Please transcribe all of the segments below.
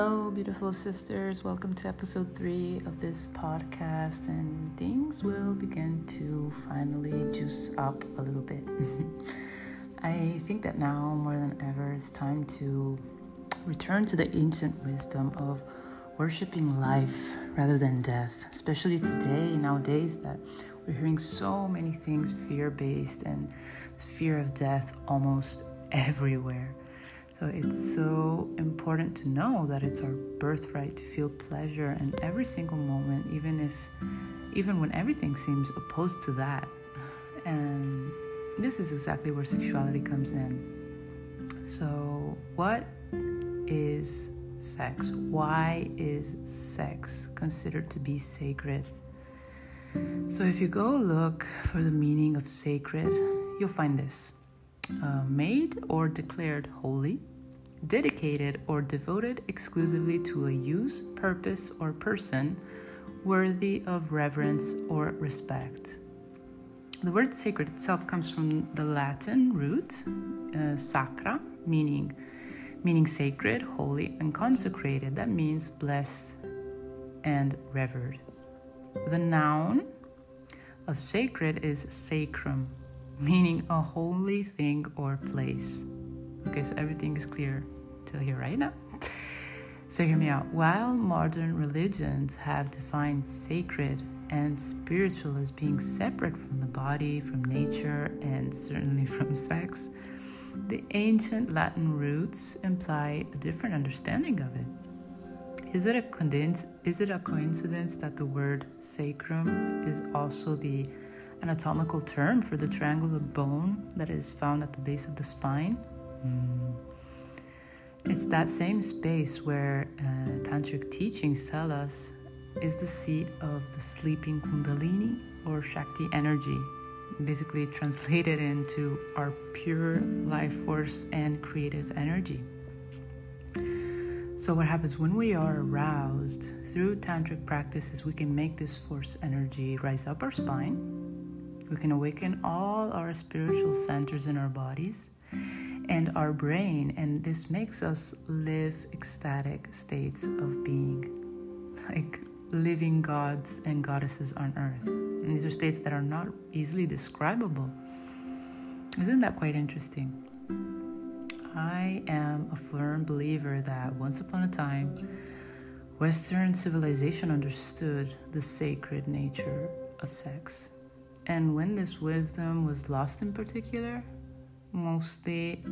Hello, beautiful sisters. Welcome to episode three of this podcast, and things will begin to finally juice up a little bit. I think that now more than ever, it's time to return to the ancient wisdom of worshiping life rather than death, especially today, nowadays, that we're hearing so many things fear based and fear of death almost everywhere. So it's so important to know that it's our birthright to feel pleasure in every single moment, even if, even when everything seems opposed to that. And this is exactly where sexuality comes in. So, what is sex? Why is sex considered to be sacred? So, if you go look for the meaning of sacred, you'll find this uh, made or declared holy, dedicated or devoted exclusively to a use, purpose, or person worthy of reverence or respect. The word sacred itself comes from the Latin root uh, sacra, meaning meaning sacred, holy, and consecrated. That means blessed and revered. The noun of sacred is sacrum, meaning a holy thing or place. Okay, so everything is clear till here right now. So hear me out. While modern religions have defined sacred and spiritual as being separate from the body, from nature, and certainly from sex, the ancient Latin roots imply a different understanding of it. Is it a coincidence, is it a coincidence that the word sacrum is also the anatomical term for the triangular bone that is found at the base of the spine? Mm. It's that same space where uh, tantric teachings tell us is the seat of the sleeping kundalini or shakti energy, basically translated into our pure life force and creative energy. So, what happens when we are aroused through tantric practices, we can make this force energy rise up our spine. We can awaken all our spiritual centers in our bodies and our brain, and this makes us live ecstatic states of being, like living gods and goddesses on earth. And these are states that are not easily describable. Isn't that quite interesting? I am a firm believer that once upon a time, Western civilization understood the sacred nature of sex. And when this wisdom was lost in particular, mostly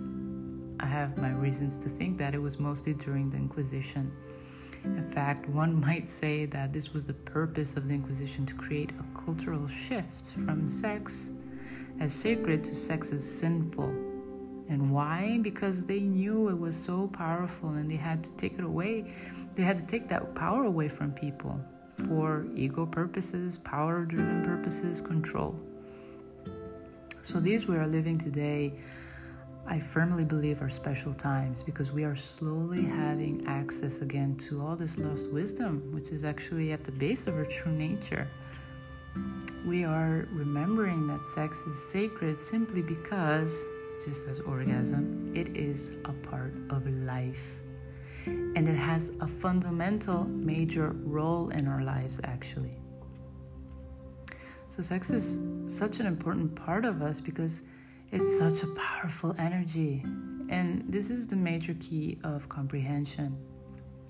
I have my reasons to think that it was mostly during the Inquisition. In fact, one might say that this was the purpose of the Inquisition to create a cultural shift from sex as sacred to sex as sinful. And why? Because they knew it was so powerful and they had to take it away. They had to take that power away from people for ego purposes, power driven purposes, control. So, these we are living today, I firmly believe are special times because we are slowly having access again to all this lost wisdom, which is actually at the base of our true nature. We are remembering that sex is sacred simply because, just as orgasm, it is a part of life. And it has a fundamental major role in our lives, actually. So, sex is such an important part of us because it's such a powerful energy. And this is the major key of comprehension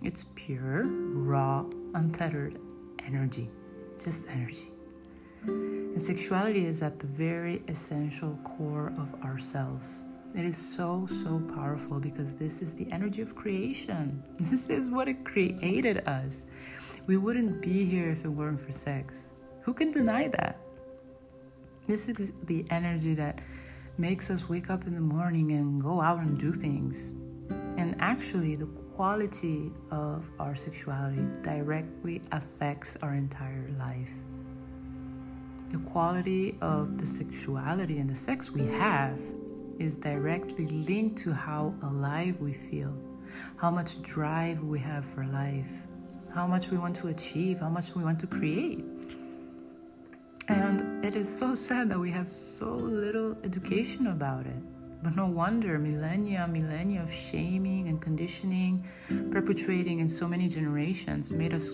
it's pure, raw, untethered energy, just energy. And sexuality is at the very essential core of ourselves. It is so, so powerful because this is the energy of creation. This is what it created us. We wouldn't be here if it weren't for sex. Who can deny that? This is the energy that makes us wake up in the morning and go out and do things. And actually, the quality of our sexuality directly affects our entire life. The quality of the sexuality and the sex we have is directly linked to how alive we feel, how much drive we have for life, how much we want to achieve, how much we want to create. And it is so sad that we have so little education about it. But no wonder millennia, millennia of shaming and conditioning, perpetuating in so many generations, made us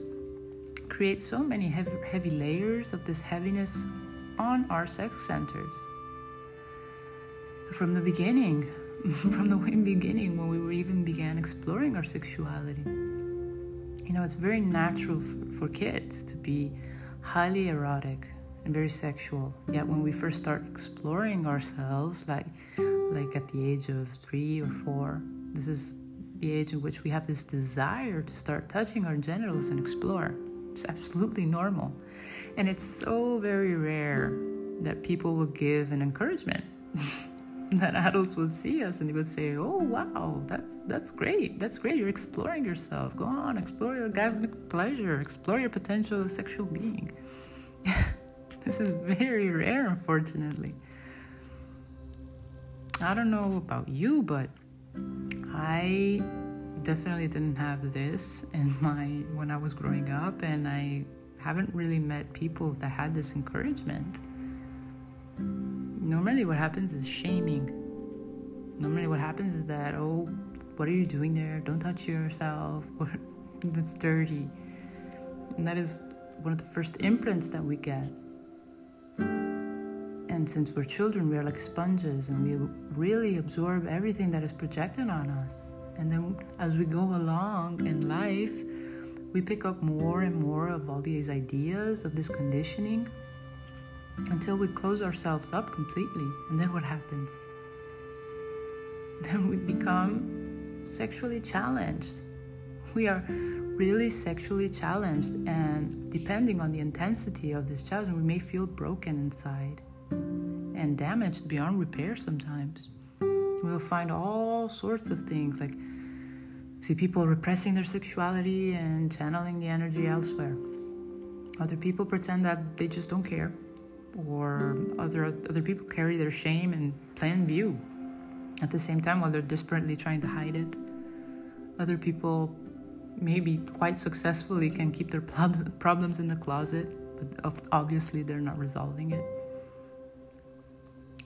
create so many heavy, heavy layers of this heaviness on our sex centers. From the beginning, from the very beginning, when we were even began exploring our sexuality, you know, it's very natural for, for kids to be highly erotic and very sexual. Yet when we first start exploring ourselves, like like at the age of three or four, this is the age in which we have this desire to start touching our genitals and explore. It's absolutely normal. And it's so very rare that people will give an encouragement. that adults would see us and they would say, "Oh wow, that's that's great. That's great. You're exploring yourself. Go on, explore your orgasmic pleasure. Explore your potential as a sexual being." this is very rare, unfortunately. I don't know about you, but I definitely didn't have this in my when I was growing up, and I haven't really met people that had this encouragement. Normally, what happens is shaming. Normally, what happens is that, oh, what are you doing there? Don't touch yourself. That's dirty. And that is one of the first imprints that we get. And since we're children, we are like sponges and we really absorb everything that is projected on us. And then as we go along in life, we pick up more and more of all these ideas, of this conditioning, until we close ourselves up completely. And then what happens? Then we become sexually challenged. We are really sexually challenged, and depending on the intensity of this challenge, we may feel broken inside and damaged beyond repair sometimes. We'll find all sorts of things like see people repressing their sexuality and channeling the energy elsewhere. Other people pretend that they just don't care, or other other people carry their shame in plain view at the same time while they're desperately trying to hide it. Other people maybe quite successfully can keep their problems in the closet, but obviously they're not resolving it.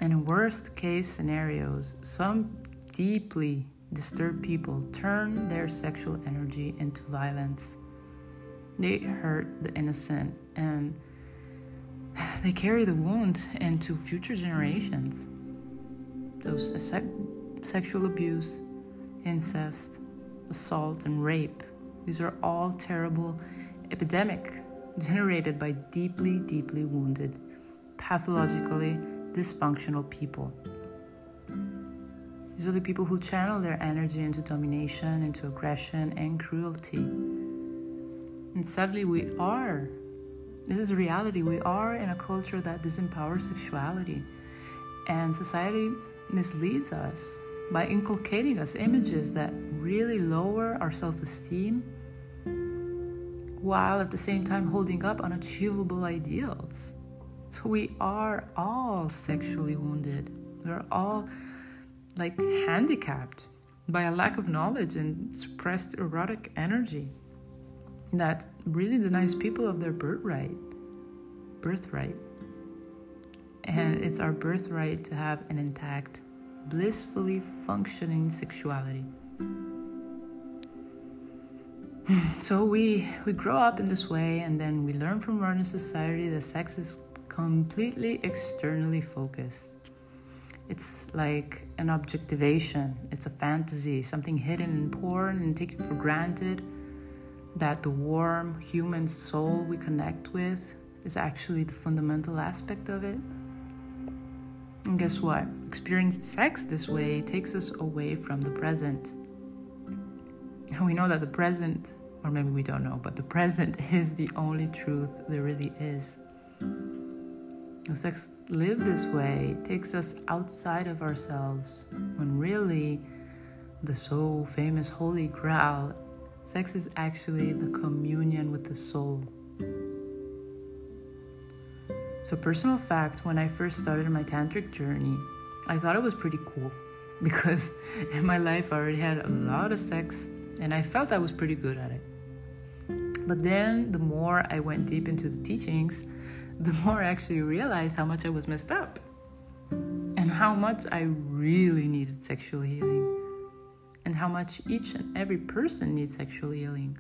And in worst case scenarios, some deeply disturbed people turn their sexual energy into violence. They hurt the innocent and they carry the wound into future generations. So, uh, sexual abuse, incest, assault, and rape these are all terrible epidemic generated by deeply, deeply wounded, pathologically dysfunctional people. These are the people who channel their energy into domination, into aggression, and cruelty. And sadly, we are. This is reality. We are in a culture that disempowers sexuality. And society misleads us by inculcating us images that really lower our self esteem while at the same time holding up unachievable ideals. So we are all sexually wounded. We're all like handicapped by a lack of knowledge and suppressed erotic energy that really denies people of their birthright. Birthright. And it's our birthright to have an intact, blissfully functioning sexuality. so we we grow up in this way and then we learn from modern society that sex is completely externally focused. It's like an objectivation, it's a fantasy, something hidden in porn and taken for granted that the warm human soul we connect with is actually the fundamental aspect of it. And guess what? Experiencing sex this way takes us away from the present. And we know that the present, or maybe we don't know, but the present is the only truth there really is. Sex lived this way takes us outside of ourselves when really the so famous Holy Grail, sex is actually the communion with the soul. So, personal fact when I first started my tantric journey, I thought it was pretty cool because in my life I already had a lot of sex and I felt I was pretty good at it. But then, the more I went deep into the teachings, the more I actually realized how much I was messed up. And how much I really needed sexual healing and how much each and every person needs sexual healing.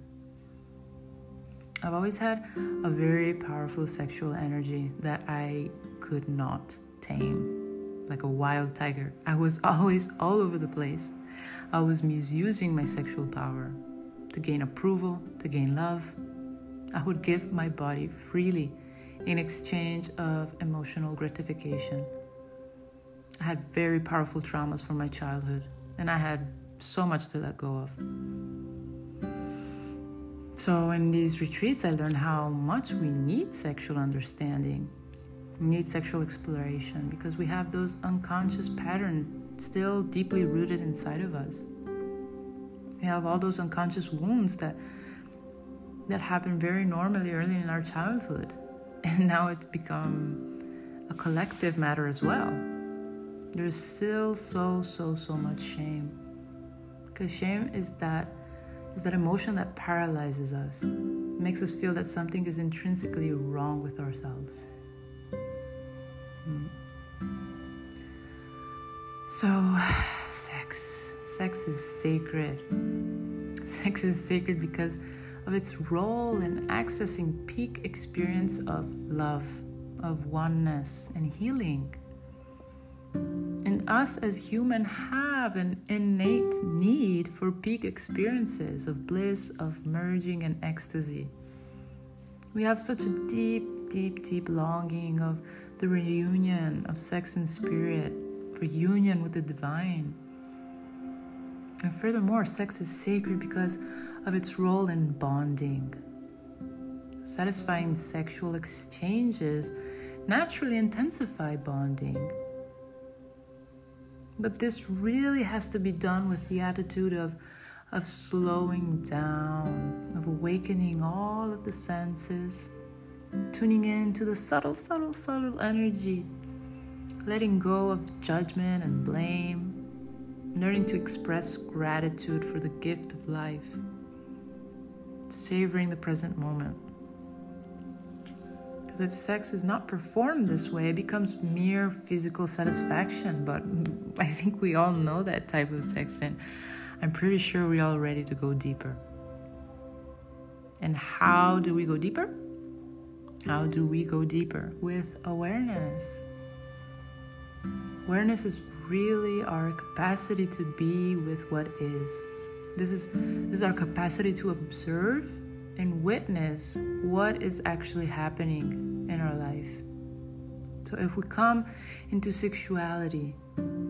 I've always had a very powerful sexual energy that I could not tame, like a wild tiger. I was always all over the place. I was misusing my sexual power to gain approval, to gain love. I would give my body freely in exchange of emotional gratification. I had very powerful traumas from my childhood, and I had so much to let go of. So, in these retreats, I learned how much we need sexual understanding, need sexual exploration because we have those unconscious patterns still deeply rooted inside of us. We have all those unconscious wounds that that happen very normally early in our childhood, and now it's become a collective matter as well. There's still so so so much shame, because shame is that is that emotion that paralyzes us, makes us feel that something is intrinsically wrong with ourselves. Hmm. So, sex. Sex is sacred. Sex is sacred because of its role in accessing peak experience of love, of oneness, and healing. And us as human have an innate need for peak experiences of bliss, of merging and ecstasy. We have such a deep, deep, deep longing of the reunion of sex and spirit, for union with the divine. And furthermore, sex is sacred because of its role in bonding. Satisfying sexual exchanges naturally intensify bonding. But this really has to be done with the attitude of, of slowing down, of awakening all of the senses, tuning in to the subtle, subtle, subtle energy, letting go of judgment and blame, learning to express gratitude for the gift of life, savoring the present moment. Because if sex is not performed this mm. way, it becomes mere physical satisfaction. But I think we all know that type of sex, and I'm pretty sure we're all ready to go deeper. And how do we go deeper? How do we go deeper? With awareness. Awareness is really our capacity to be with what is. This is this is our capacity to observe and witness what is actually happening in our life. So, if we come into sexuality,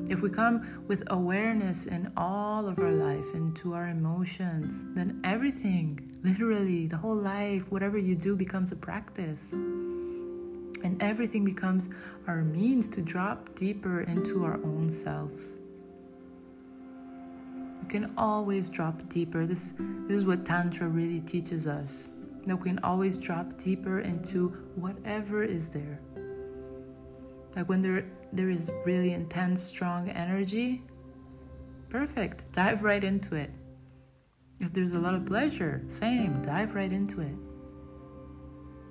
if we come with awareness in all of our life, into our emotions, then everything, literally, the whole life, whatever you do, becomes a practice. And everything becomes our means to drop deeper into our own selves. We can always drop deeper. This, this is what Tantra really teaches us that we can always drop deeper into whatever is there. Like when there, there is really intense, strong energy, perfect, dive right into it. If there's a lot of pleasure, same, dive right into it.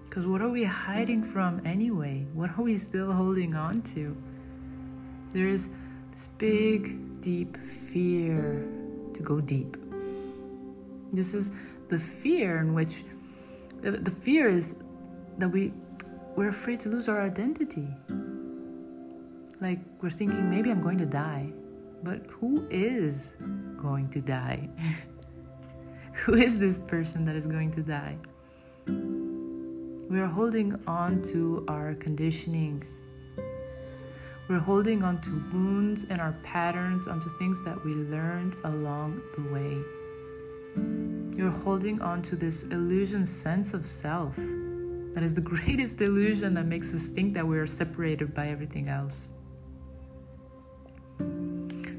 Because what are we hiding from anyway? What are we still holding on to? There's this big, deep fear to go deep. This is the fear in which the fear is that we we're afraid to lose our identity. Like we're thinking maybe I'm going to die. But who is going to die? who is this person that is going to die? We are holding on to our conditioning we're holding on to wounds and our patterns, onto things that we learned along the way. You're holding on to this illusion sense of self that is the greatest illusion that makes us think that we are separated by everything else.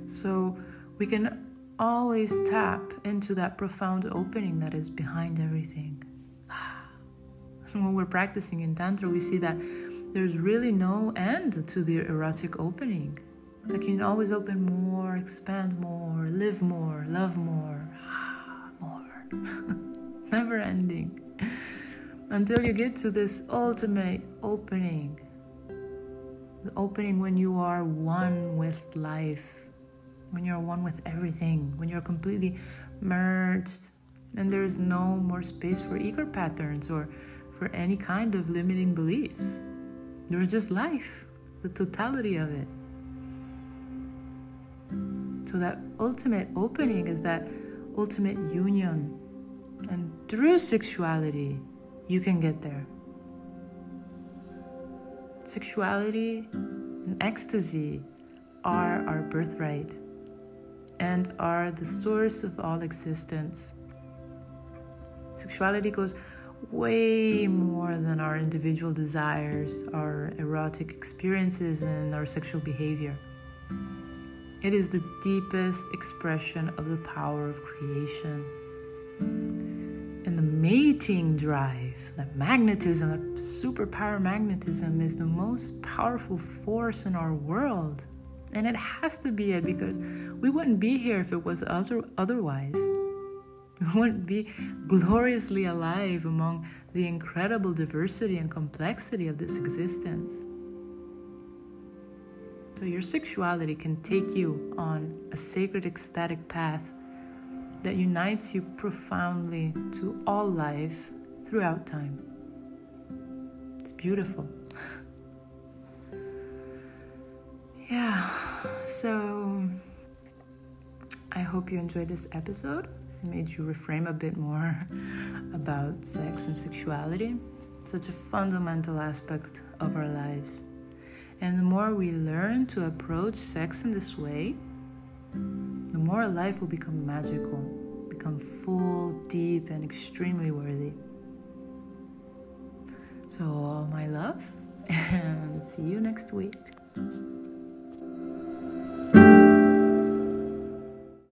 So we can always tap into that profound opening that is behind everything. when we're practicing in Tantra, we see that there's really no end to the erotic opening. I can always open more, expand more, live more, love more, more. Never ending. Until you get to this ultimate opening. The opening when you are one with life, when you're one with everything, when you're completely merged and there's no more space for ego patterns or for any kind of limiting beliefs. There's just life, the totality of it. So, that ultimate opening is that ultimate union. And through sexuality, you can get there. Sexuality and ecstasy are our birthright and are the source of all existence. Sexuality goes way more than our individual desires, our erotic experiences, and our sexual behavior. It is the deepest expression of the power of creation. And the mating drive, that magnetism, that superpower magnetism, is the most powerful force in our world. And it has to be it because we wouldn't be here if it was other, otherwise. We wouldn't be gloriously alive among the incredible diversity and complexity of this existence. So, your sexuality can take you on a sacred ecstatic path that unites you profoundly to all life throughout time. It's beautiful. yeah, so I hope you enjoyed this episode. Made you reframe a bit more about sex and sexuality, such a fundamental aspect of our lives. And the more we learn to approach sex in this way, the more life will become magical, become full, deep, and extremely worthy. So, all my love, and see you next week.